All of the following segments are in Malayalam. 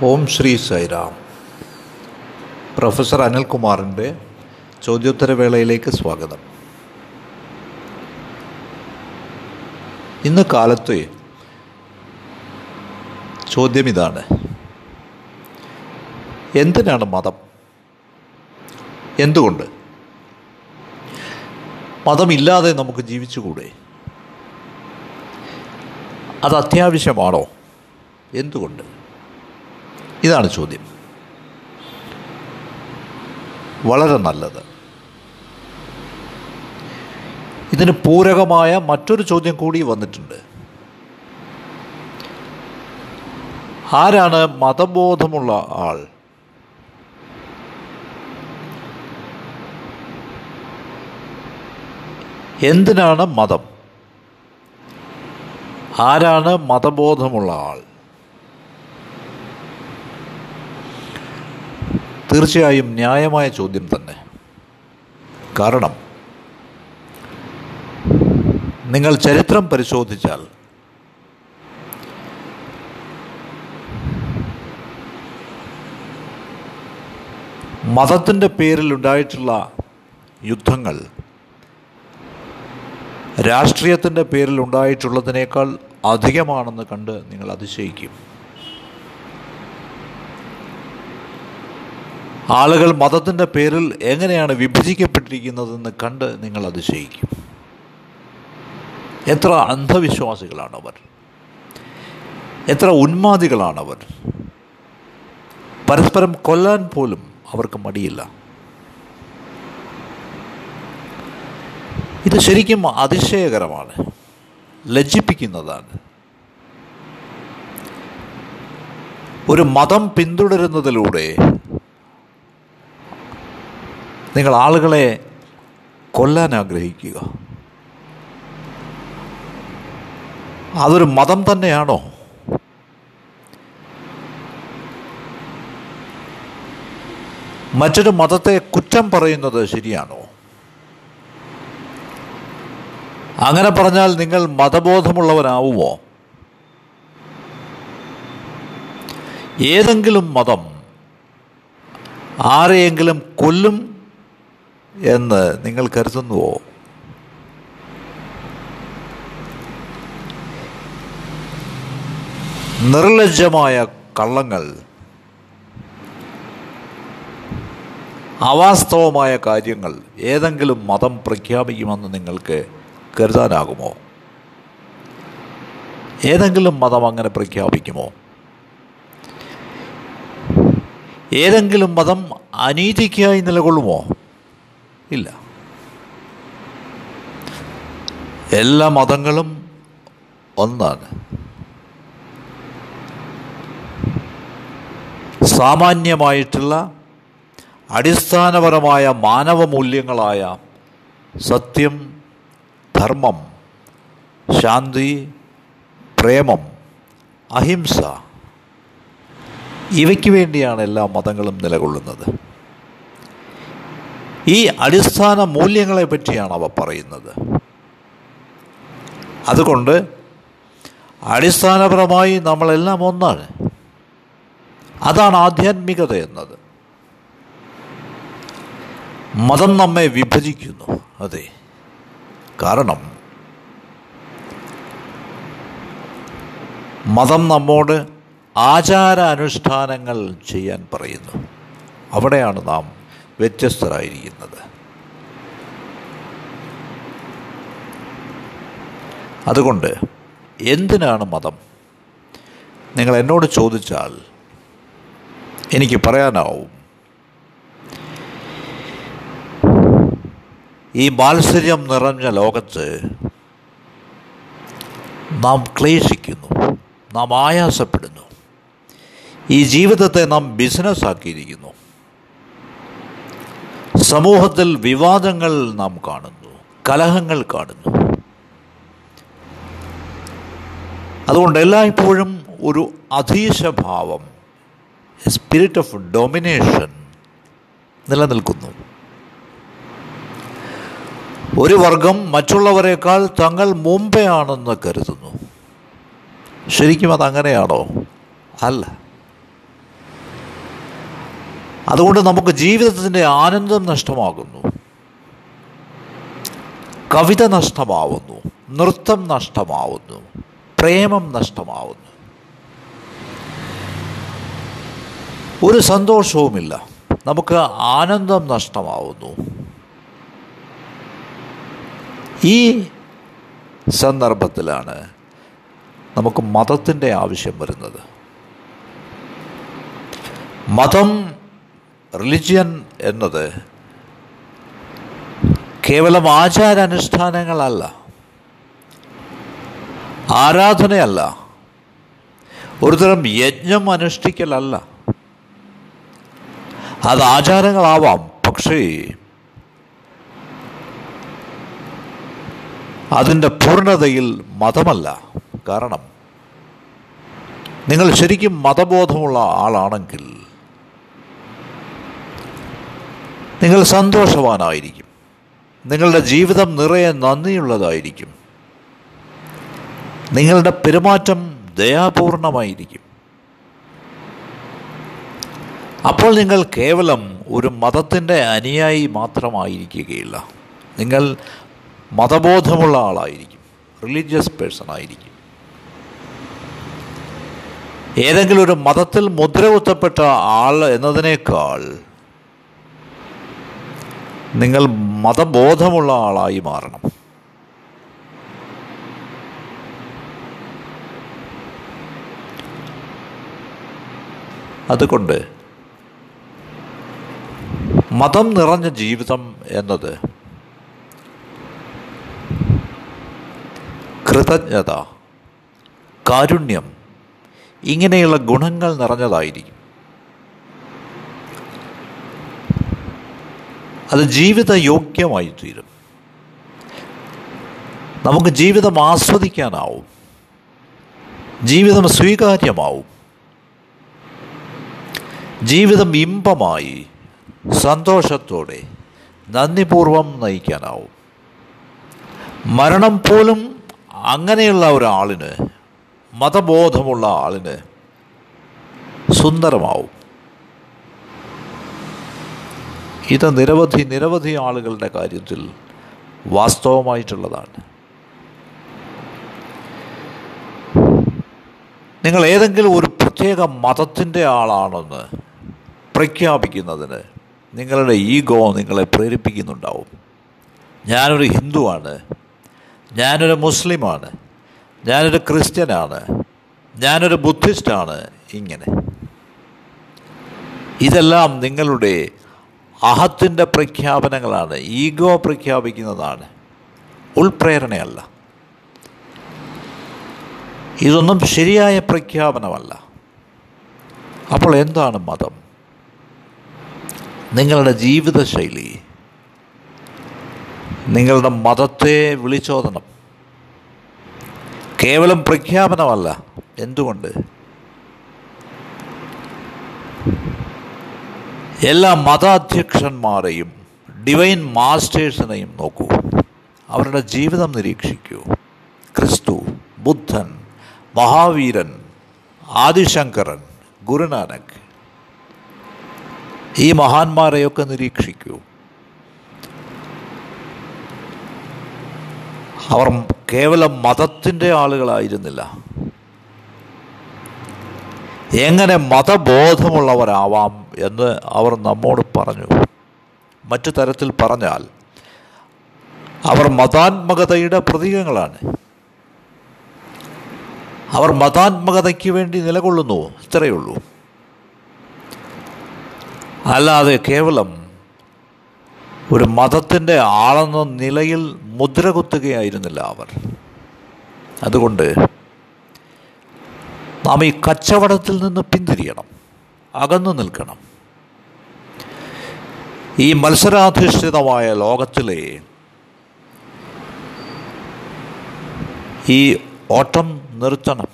ഓം ശ്രീ സൈറാം. പ്രൊഫസർ അനിൽകുമാറിന്റെ ചോദ്യോത്തരവേളയിലേക്ക് സ്വാഗതം. ഇന്ന് കാലത്ത് ചോദ്യം ഇതാണ്. എന്തിനാണ് മതം? എന്തുകൊണ്ട്? മതമില്ലാതെ നമുക്ക് ജീവിച്ചുകൂടെ? അത് അത്യാവശ്യമാണോ? എന്തുകൊണ്ട്? ഇതാണ് ചോദ്യം. വളരെ നല്ലത്. ഇതിന് പൂരകമായ മറ്റൊരു ചോദ്യം കൂടി വന്നിട്ടുണ്ട്. ആരാണ് മതബോധമുള്ള ആൾ? എന്തിനാണ് മതം? ആരാണ് മതബോധമുള്ള ആൾ? തീർച്ചയായും ന്യായമായ ചോദ്യം തന്നെ. കാരണം നിങ്ങൾ ചരിത്രം പരിശോധിച്ചാൽ മതത്തിന്റെ പേരിൽ ഉണ്ടായിട്ടുള്ള യുദ്ധങ്ങൾ രാഷ്ട്രീയത്തിന്റെ പേരിൽ ഉണ്ടായിട്ടുള്ളതിനേക്കാൾ അധികമാണെന്ന് കണ്ട് നിങ്ങൾ അതിശയിക്കും. ആളുകൾ മതത്തിന്റെ പേരിൽ എങ്ങനെയാണ് വിഭജിക്കപ്പെട്ടിരിക്കുന്നതെന്ന് കണ്ട് നിങ്ങൾ അതിശയിക്കും എത്ര അന്ധവിശ്വാസികളാണവർ. എത്ര ഉന്മാദികളാണവർ. പരസ്പരം കൊല്ലാൻ പോലും അവർക്ക് മടിയില്ല. ഇത് ശരിക്കും അതിശയകരമാണ്. ലജ്ജിപ്പിക്കുന്നതാണ്. ഒരു മതം പിന്തുടരുന്നതിലൂടെ നിങ്ങൾ ആളുകളെ കൊല്ലാൻ ആഗ്രഹിക്കുക. അതൊരു മതം തന്നെയാണോ? മറ്റൊരു മതത്തെ കുറ്റം പറയുന്നത് ശരിയാണോ? അങ്ങനെ പറഞ്ഞാൽ നിങ്ങൾ മതബോധമുള്ളവനാവുമോ ഏതെങ്കിലും മതം ആരെയെങ്കിലും കൊല്ലും എന്ന് നിങ്ങൾ കരുതുന്നുവോ? നിർലജ്ജമായ കള്ളങ്ങൾ അവാസ്തവമായ കാര്യങ്ങൾ ഏതെങ്കിലും മതം പ്രഖ്യാപിക്കുമെന്ന് നിങ്ങൾക്ക് കരുതാനാകുമോ? ഏതെങ്കിലും മതം അങ്ങനെ പ്രഖ്യാപിക്കുമോ? ഏതെങ്കിലും മതം അനീതിക്കായി നിലകൊള്ളുമോ? ഇല്ല. എല്ലാ മതങ്ങളും ഒന്നാണ്. സാമാന്യമായിട്ടുള്ള അടിസ്ഥാനപരമായ മാനവ മൂല്യങ്ങളായ സത്യം ധർമ്മം ശാന്തി പ്രേമം അഹിംസ ഇവയ്ക്ക് വേണ്ടിയാണ് എല്ലാ മതങ്ങളും നിലകൊള്ളുന്നത്. ഈ അടിസ്ഥാന മൂല്യങ്ങളെ പറ്റിയാണ് അവ പറയുന്നത്. അതുകൊണ്ട് അടിസ്ഥാനപരമായി നമ്മളെല്ലാം ഒന്നാണ്. അതാണ് ആധ്യാത്മികത എന്നത്. മതം നമ്മെ വിഭജിക്കുന്നു അതെ. കാരണം മതം നമ്മോട് ആചാര അനുഷ്ഠാനങ്ങൾ ചെയ്യാൻ പറയുന്നു. അവിടെയാണ് നാം വ്യത്യസ്തരായിരിക്കുന്നത്. അതുകൊണ്ട് എന്തിനാണ് മതം? നിങ്ങൾ എന്നോട് ചോദിച്ചാൽ എനിക്ക് പറയാനാവും. ഈ മാത്സര്യം നിറഞ്ഞ ലോകത്ത് നാം ക്ലേശിക്കുന്നു നാം ആയാസപ്പെടുന്നു. ഈ ജീവിതത്തെ നാം ബിസിനസ് ആക്കിയിരിക്കുന്നു. സമൂഹത്തിൽ വിവാദങ്ങൾ നാം കാണുന്നു കലഹങ്ങൾ കാണുന്നു. അതുകൊണ്ട് എല്ലായ്പ്പോഴും ഒരു അധീശഭാവം സ്പിരിറ്റ് ഓഫ് ഡൊമിനേഷൻ നിലനിൽക്കുന്നു. ഒരു വർഗം മറ്റുള്ളവരെക്കാൾ തങ്ങൾ മുമ്പേ ആണെന്ന് കരുതുന്നു. ശരിക്കും അതങ്ങനെയാണോ? അല്ല. അതുകൊണ്ട് നമുക്ക് ജീവിതത്തിന്റെ ആനന്ദം നഷ്ടമാകുന്നു. കവിത നഷ്ടമാവുന്നു. നൃത്തം നഷ്ടമാവുന്നു. പ്രേമം നഷ്ടമാവുന്നു. ഒരു സന്തോഷവുമില്ല. നമുക്ക് ആനന്ദം നഷ്ടമാവുന്നു. ഈ സന്ദർഭത്തിലാണ് നമുക്ക് മതത്തിന്റെ ആവശ്യം വരുന്നത്. മതം റിലിജിയൻ എന്നത് കേവലം ആചാരാനുഷ്ഠാനങ്ങളല്ല ആരാധനയല്ല ഒരുതരം യജ്ഞം അനുഷ്ഠിക്കലല്ല. അത് ആചാരങ്ങളാവാം പക്ഷേ അതിന്റെ പൂർണതയിൽ മതമല്ല. കാരണം നിങ്ങൾ ശരിക്കും മതബോധമുള്ള ആളാണെങ്കിൽ നിങ്ങൾ സന്തോഷവാനായിരിക്കും. നിങ്ങളുടെ ജീവിതം നിറയെ നന്ദിയുള്ളതായിരിക്കും. നിങ്ങളുടെ പെരുമാറ്റം ദയാപൂർണമായിരിക്കും. അപ്പോൾ നിങ്ങൾ കേവലം ഒരു മതത്തിന്റെ അനുയായി മാത്രമായിരിക്കുകയില്ല. നിങ്ങൾ മതബോധമുള്ള ആളായിരിക്കും. റിലീജിയസ് പേഴ്സൺ ആയിരിക്കും. ഏതെങ്കിലും ഒരു മതത്തിൽ മുദ്ര കുത്തപ്പെട്ട ആൾ എന്നതിനേക്കാൾ നിങ്ങൾ മതബോധമുള്ള ആളായി മാറണം. അതുകൊണ്ട് മതം നിറഞ്ഞ ജീവിതം എന്നത് കൃതജ്ഞത കാരുണ്യം ഇങ്ങനെയുള്ള ഗുണങ്ങൾ നിറഞ്ഞതായിരിക്കും. അത് ജീവിത യോഗ്യമായി തീരും നമുക്ക് ജീവിതം ആസ്വദിക്കാനാവും. ജീവിതം സ്വീകാര്യമാവും. ജീവിതം ഇമ്പമായി സന്തോഷത്തോടെ നന്ദിപൂർവം നയിക്കാനാവും. മരണം പോലും അങ്ങനെയുള്ള ഒരാളിന് മതബോധമുള്ള ആളിന് സുന്ദരമാവും. ഇത് നിരവധി നിരവധി ആളുകളുടെ കാര്യത്തിൽ വാസ്തവമായിട്ടുള്ളതാണ്. നിങ്ങൾ ഏതെങ്കിലും ഒരു പ്രത്യേക മതത്തിന്റെ ആളാണെന്ന് പ്രഖ്യാപിക്കുന്നതിന് നിങ്ങളുടെ ഈഗോ നിങ്ങളെ പ്രേരിപ്പിക്കുന്നുണ്ടാവും. ഞാനൊരു ഹിന്ദുവാണ് ഞാനൊരു മുസ്ലിമാണ് ഞാനൊരു ക്രിസ്ത്യനാണ് ഞാനൊരു ബുദ്ധിസ്റ്റാണ് ഇങ്ങനെ. ഇതെല്ലാം നിങ്ങളുടെ അഹത്തിന്റെ പ്രഖ്യാപനങ്ങളാണ് ഈഗോ പ്രഖ്യാപിക്കുന്നതാണ്. ഉൾപ്രേരണയല്ല. ഇതൊന്നും ശരിയായ പ്രഖ്യാപനമല്ല. അപ്പോൾ എന്താണ് മതം? നിങ്ങളുടെ ജീവിതശൈലി നിങ്ങളുടെ മതത്തെ വിളിച്ചോതണം. കേവലം പ്രഖ്യാപനമല്ല. എന്തുകൊണ്ട്? എല്ലാ മതാധ്യക്ഷന്മാരെയും ഡിവൈൻ മാസ്റ്റേഴ്സിനെയും നോക്കൂ. അവരുടെ ജീവിതം നിരീക്ഷിക്കൂ. ക്രിസ്തു ബുദ്ധൻ മഹാവീരൻ ആദിശങ്കരൻ ഗുരുനാനക്. ഈ മഹാന്മാരെയൊക്കെ നിരീക്ഷിക്കൂ. അവർ കേവലം മതത്തിന്റെ ആളുകളായിരുന്നില്ല. എങ്ങനെ മതബോധമുള്ളവരാവാം എന്ന് അവർ നമ്മോട് പറഞ്ഞു. മറ്റു തരത്തിൽ പറഞ്ഞാൽ അവർ മതാത്മകതയുടെ പ്രതീകങ്ങളാണ്. അവർ മതാത്മകതയ്ക്ക് വേണ്ടി നിലകൊള്ളുന്നു ഇത്രയേ ഉള്ളൂ. അല്ലാതെ കേവലം ഒരു മതത്തിന്റെ ആളെന്ന നിലയിൽ മുദ്ര കുത്തുകയായിരുന്നില്ല അവർ. അതുകൊണ്ട് നാം ഈ കച്ചവടത്തിൽ നിന്ന് പിന്തിരിയണം. അകന്നു നിൽക്കണം. ഈ മത്സരാധിഷ്ഠിതമായ ലോകത്തിലെ ഈ ഓട്ടം നിർത്തണം.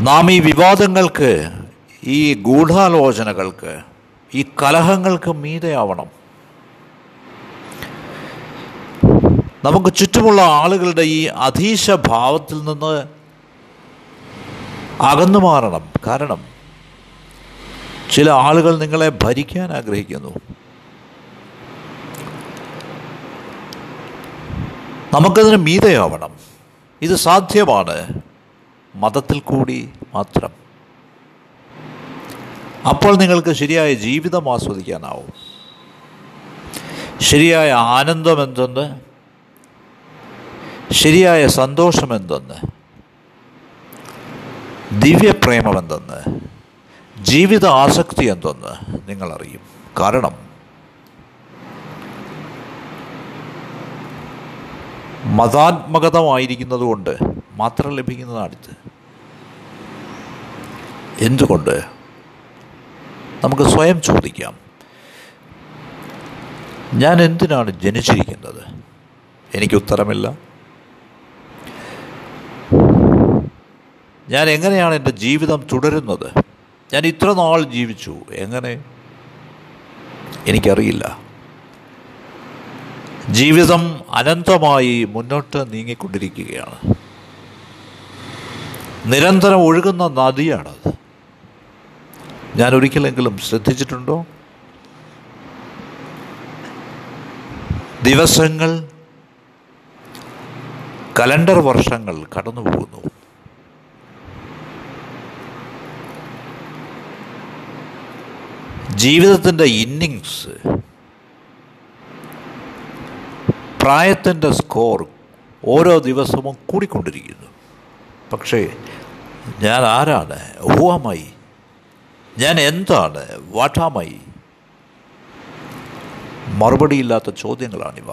നാം ഈ വിവാദങ്ങൾക്ക് ഈ ഗൂഢാലോചനകൾക്ക് ഈ കലഹങ്ങൾക്ക് മീതയാവണം. നമുക്ക് ചുറ്റുമുള്ള ആളുകളുടെ ഈ അധീശ ഭാവത്തിൽ നിന്ന് അകന്നു മാറണം. കാരണം ചില ആളുകൾ നിങ്ങളെ ഭരിക്കാൻ ആഗ്രഹിക്കുന്നു. നമുക്കതിന് മീതയാവണം. ഇത് സാധ്യമാണ്. മതത്തിൽ കൂടി മാത്രം. അപ്പോൾ നിങ്ങൾക്ക് ശരിയായ ജീവിതം ആസ്വദിക്കാനാവും. ശരിയായ ആനന്ദം എന്തെന്ന് ശരിയായ സന്തോഷം എന്തെന്ന് ദിവ്യപ്രേമം എന്തെന്ന് ജീവിത ആസക്തി എന്തെന്ന് നിങ്ങളറിയും. കാരണം മതാത്മകതമായിരിക്കുന്നതുകൊണ്ട് മാത്രം ലഭിക്കുന്നതാണിത്. എന്തുകൊണ്ട്? നമുക്ക് സ്വയം ചോദിക്കാം. ഞാൻ എന്തിനാണ് ജനിച്ചിരിക്കുന്നത്? എനിക്ക് ഉത്തരമില്ല. ഞാൻ എങ്ങനെയാണ് എന്റെ ജീവിതം തുടരുന്നത്? ഞാൻ ഇത്ര നാൾ ജീവിച്ചു. എങ്ങനെ? എനിക്കറിയില്ല. ജീവിതം അനന്തമായി മുന്നോട്ട് നീങ്ങിക്കൊണ്ടിരിക്കുകയാണ്. നിരന്തരം ഒഴുകുന്ന നദിയാണത്. ഞാൻ ഒരിക്കലെങ്കിലും ശ്രദ്ധിച്ചിട്ടുണ്ടോ? ദിവസങ്ങൾ കലണ്ടർ വർഷങ്ങൾ കടന്നു പോകുന്നു ജീവിതത്തിന്റെ ഇന്നിങ്സ് പ്രായത്തിന്റെ സ്കോർ ഓരോ ദിവസവും കൂടിക്കൊണ്ടിരിക്കുന്നു. പക്ഷേ ഞാൻ ആരാണ്? ഹൂവാമായി ഞാൻ എന്താണ്? വാട്ടാമായി മറുപടിയില്ലാത്ത ചോദ്യങ്ങളാണിവ.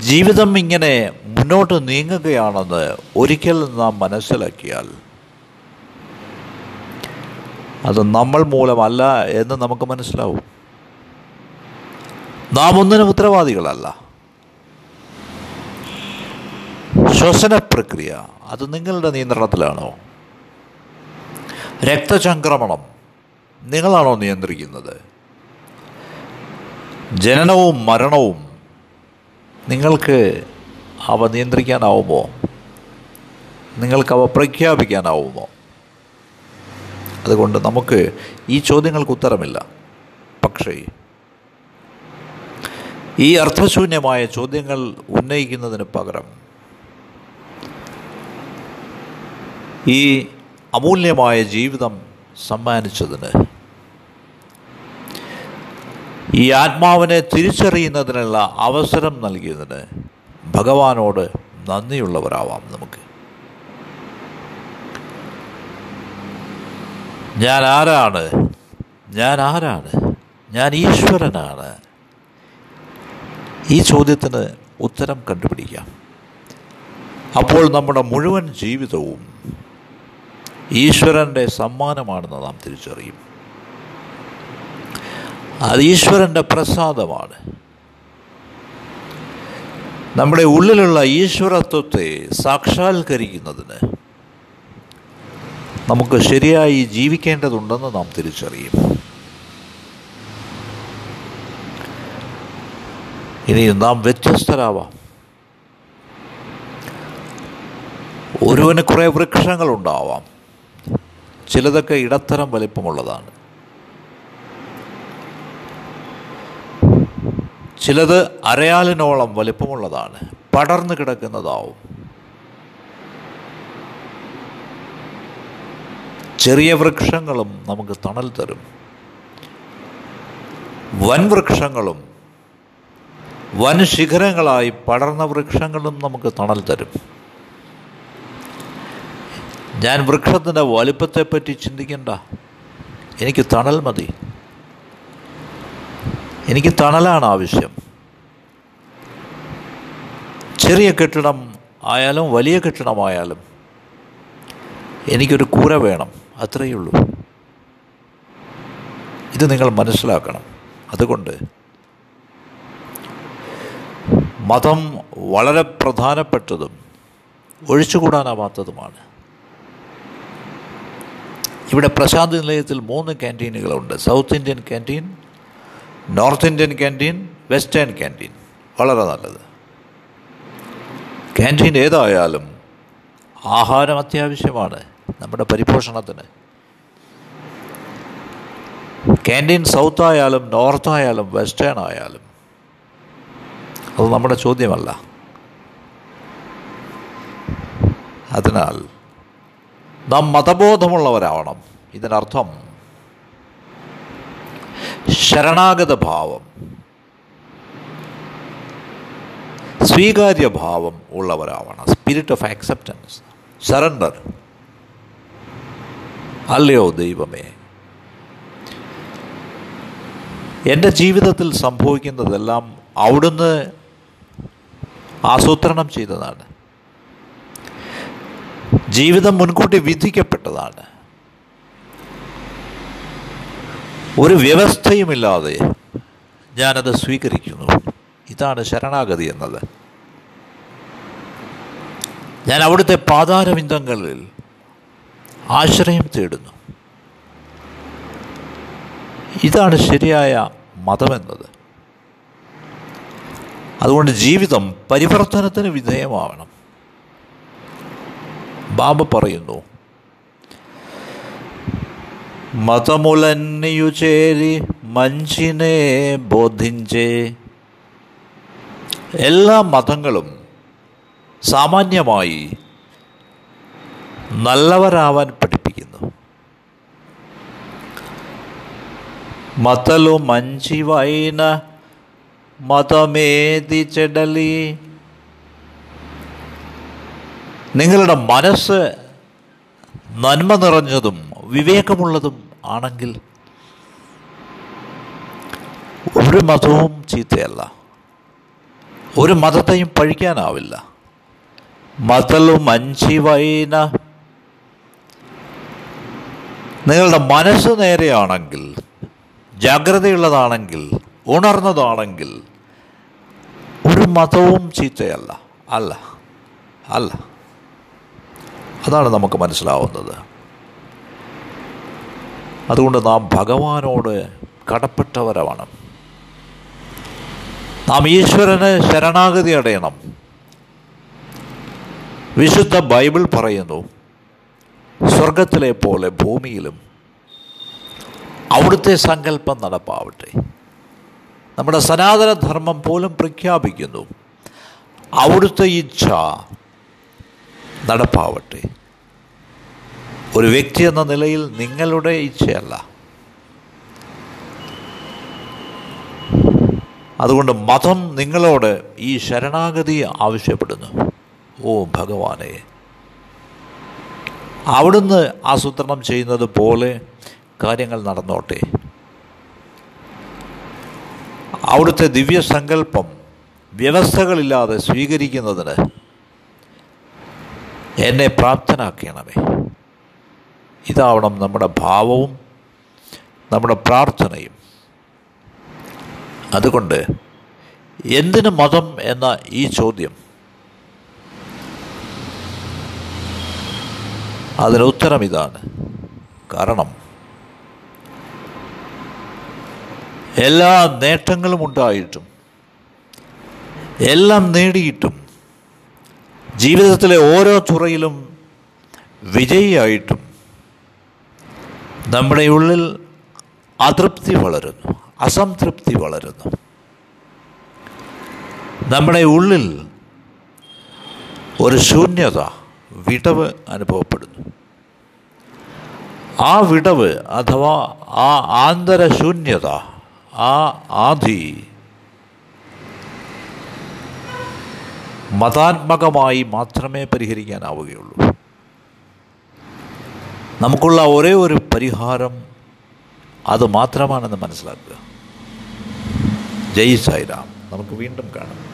ജീവിതം ഇങ്ങനെ മുന്നോട്ട് നീങ്ങുകയാണെന്ന് ഒരിക്കൽ നാം മനസ്സിലാക്കിയാൽ അത് നമ്മൾ മൂലമല്ല എന്ന് നമുക്ക് മനസ്സിലാവും. നാം ഒന്നിനും ഉത്തരവാദികളല്ല. ശ്വസന പ്രക്രിയ അത് നിങ്ങളുടെ നിയന്ത്രണത്തിലാണോ? രക്തചംക്രമണം നിങ്ങളാണോ നിയന്ത്രിക്കുന്നത്? ജനനവും മരണവും നിങ്ങൾക്ക് അവ നിയന്ത്രിക്കാനാവുമോ? നിങ്ങൾക്കവ പ്രഖ്യാപിക്കാനാവുമോ? അതുകൊണ്ട് നമുക്ക് ഈ ചോദ്യങ്ങൾക്ക് ഉത്തരമില്ല. പക്ഷേ ഈ അർത്ഥശൂന്യമായ ചോദ്യങ്ങൾ ഉന്നയിക്കുന്നതിന് പകരം ഈ അമൂല്യമായ ജീവിതം സമ്മാനിച്ചതിന് ഈ ആത്മാവിനെ തിരിച്ചറിയുന്നതിനുള്ള അവസരം നൽകിയതിന് ഭഗവാനോട് നന്ദിയുള്ളവരാവാം നമുക്ക്. ഞാൻ ആരാണ്? ഞാൻ ആരാണ്? ഞാൻ ഈശ്വരനാണ്. ഈ ചോദ്യത്തിന് ഉത്തരം കണ്ടുപിടിക്കാം. അപ്പോൾ നമ്മുടെ മുഴുവൻ ജീവിതവും ഈശ്വരന്റെ സമ്മാനമാണെന്ന് നാം തിരിച്ചറിയും. അത് ഈശ്വരന്റെ പ്രസാദമാണ്. നമ്മുടെ ഉള്ളിലുള്ള ഈശ്വരത്വത്തെ സാക്ഷാത്കരിക്കുന്നതിന് നമുക്ക് ശരിയായി ജീവിക്കേണ്ടതുണ്ടെന്ന് നാം തിരിച്ചറിയും. ഇനി നാം വ്യത്യസ്തരാവാം. ഒരുവന് കുറേ വൃക്ഷങ്ങളുണ്ടാവാം. ചിലതൊക്കെ ഇടത്തരം വലിപ്പമുള്ളതാണ്. ചിലത് അരയാലിനോളം വലിപ്പമുള്ളതാണ്. പടർന്നു കിടക്കുന്നതാവും. ചെറിയ വൃക്ഷങ്ങളും നമുക്ക് തണൽ തരും. വൻ വൃക്ഷങ്ങളും വൻ ശിഖരങ്ങളായി പടർന്ന വൃക്ഷങ്ങളും നമുക്ക് തണൽ തരും. ഞാൻ വൃക്ഷത്തിന്റെ വലിപ്പത്തെപ്പറ്റി ചിന്തിക്കണ്ട. എനിക്ക് തണൽ മതി. എനിക്ക് തണലാണ് ആവശ്യം. ചെറിയ കെട്ടിടം ആയാലും വലിയ കെട്ടിടമായാലും എനിക്കൊരു കൂര വേണം. അത്രയേ ഉള്ളൂ. ഇത് നിങ്ങൾ മനസ്സിലാക്കണം. അതുകൊണ്ട് മതം വളരെ പ്രധാനപ്പെട്ടതും ഒഴിച്ചുകൂടാനാവാത്തതുമാണ്. ഇവിടെ പ്രശാന്ത് നിലയത്തിൽ മൂന്ന് ക്യാന്റീനുകളുണ്ട് south Indian canteen north Indian canteen western canteen വളരെ നല്ലത്. ക്യാന്റീൻ ഏതായാലും ആഹാരം അത്യാവശ്യമാണ്. നമ്മുടെ പരിപോഷണത്തിന്. ക്യാന്റീൻ സൗത്ത് ആയാലും നോർത്ത് ആയാലും വെസ്റ്റേൺ ആയാലും അത് നമ്മുടെ ചോദ്യമല്ല. അതിനാൽ നാം മതബോധമുള്ളവരാവണം. ഇതിനർത്ഥം ശരണാഗത ഭാവം സ്വീകാര്യഭാവം ഉള്ളവരാവണം. സ്പിരിറ്റ് ഓഫ് ആക്സെപ്റ്റൻസ് സറണ്ടർ അല്ലയോ ദൈവമേ? എന്റെ ജീവിതത്തിൽ സംഭവിക്കുന്നതെല്ലാം അവിടുന്ന് ആസൂത്രണം ചെയ്തതാണ്. ജീവിതം മുൻകൂട്ടി വിധിക്കപ്പെട്ടതാണ്. ഒരു വ്യവസ്ഥയുമില്ലാതെ ഞാനത് സ്വീകരിക്കുന്നു. ഇതാണ് ശരണാഗതി എന്നത്. ഞാൻ അവിടുത്തെ പാതാരവിന്ദങ്ങളിൽ ആശ്രയം തേടുന്നു. ഇതാണ് ശരിയായ മതമെന്നത്. അതുകൊണ്ട് ജീവിതം പരിവർത്തനത്തിന് വിധേയമാവണം. ബാബ പറയുന്നു മതമുലന്നിയു ചേരി മഞ്ചിനെ ബോധിഞ്ചേ. എല്ലാ മതങ്ങളും സാമാന്യമായി നല്ലവരാവാൻ പഠിപ്പിക്കുന്നു. മതലു മഞ്ചിവൈന മതമേതി ചെടലി. നിങ്ങളുടെ മനസ്സ് നന്മ നിറഞ്ഞതും വിവേകമുള്ളതും ആണെങ്കിൽ ഒരു മതവും ചീത്തയല്ല. ഒരു മതത്തെയും പഴിക്കാനാവില്ല. മതലു മഞ്ചിവൈന നിങ്ങളുടെ മനസ്സ് നേരെയാണെങ്കിൽ ജാഗ്രതയുള്ളതാണെങ്കിൽ ഉണർന്നതാണെങ്കിൽ ഒരു മതവും ചീത്തയല്ല. അല്ല. അല്ല. അതാണ് നമുക്ക് മനസ്സിലാവുന്നത്. അതുകൊണ്ട് നാം ഭഗവാനോട് കടപ്പെട്ടവരാണ്. നാം ഈശ്വരന് ശരണാഗതി അടയണം. വിശുദ്ധ ബൈബിൾ പറയുന്നു സ്വർഗത്തിലെ പോലെ ഭൂമിയിലും അവിടുത്തെ സങ്കല്പം നടപ്പാവട്ടെ. നമ്മുടെ സനാതനധർമ്മം പോലും പ്രഖ്യാപിക്കുന്നു. അവിടുത്തെ ഇച്ഛ നടപ്പാവട്ടെ. ഒരു വ്യക്തി എന്ന നിലയിൽ നിങ്ങളുടെ ഇച്ഛയല്ല. അതുകൊണ്ട് മതം നിങ്ങളോട് ഈ ശരണാഗതി ആവശ്യപ്പെടുന്നു. ഓ ഭഗവാനെ. അവിടുന്ന് ആസൂത്രണം ചെയ്യുന്നത് പോലെ കാര്യങ്ങൾ നടന്നോട്ടെ. അവിടുത്തെ ദിവ്യസങ്കല്പം വ്യവസ്ഥകളില്ലാതെ സ്വീകരിക്കുന്നതിന് എന്നെ പ്രാപ്തനാക്കണമേ. ഇതാവണം നമ്മുടെ ഭാവവും നമ്മുടെ പ്രാർത്ഥനയും. അതുകൊണ്ട് എന്തിന് മതം എന്ന ഈ ചോദ്യം അതിന് ഉത്തരം ഇതാണ്. കാരണം എല്ലാ നേട്ടങ്ങളും ഉണ്ടായിട്ടും എല്ലാം നേടിയിട്ടും ജീവിതത്തിലെ ഓരോ തുറയിലും വിജയിയായിട്ടും നമ്മുടെ ഉള്ളിൽ അതൃപ്തി വളരുന്നു അസംതൃപ്തി വളരുന്നു. നമ്മുടെ ഉള്ളിൽ ഒരു ശൂന്യത വിടവ് അനുഭവപ്പെടുന്നു. ആ വിടവ് അഥവാ ആ ആന്തരശൂന്യത ആ ആധി മതാത്മകമായി മാത്രമേ പരിഹരിക്കാനാവുകയുള്ളൂ. നമുക്കുള്ള ഒരേ ഒരു പരിഹാരം അത് മാത്രമാണെന്ന് മനസ്സിലാക്കുക. ജയ് സായിരാം. നമുക്ക് വീണ്ടും കാണാം.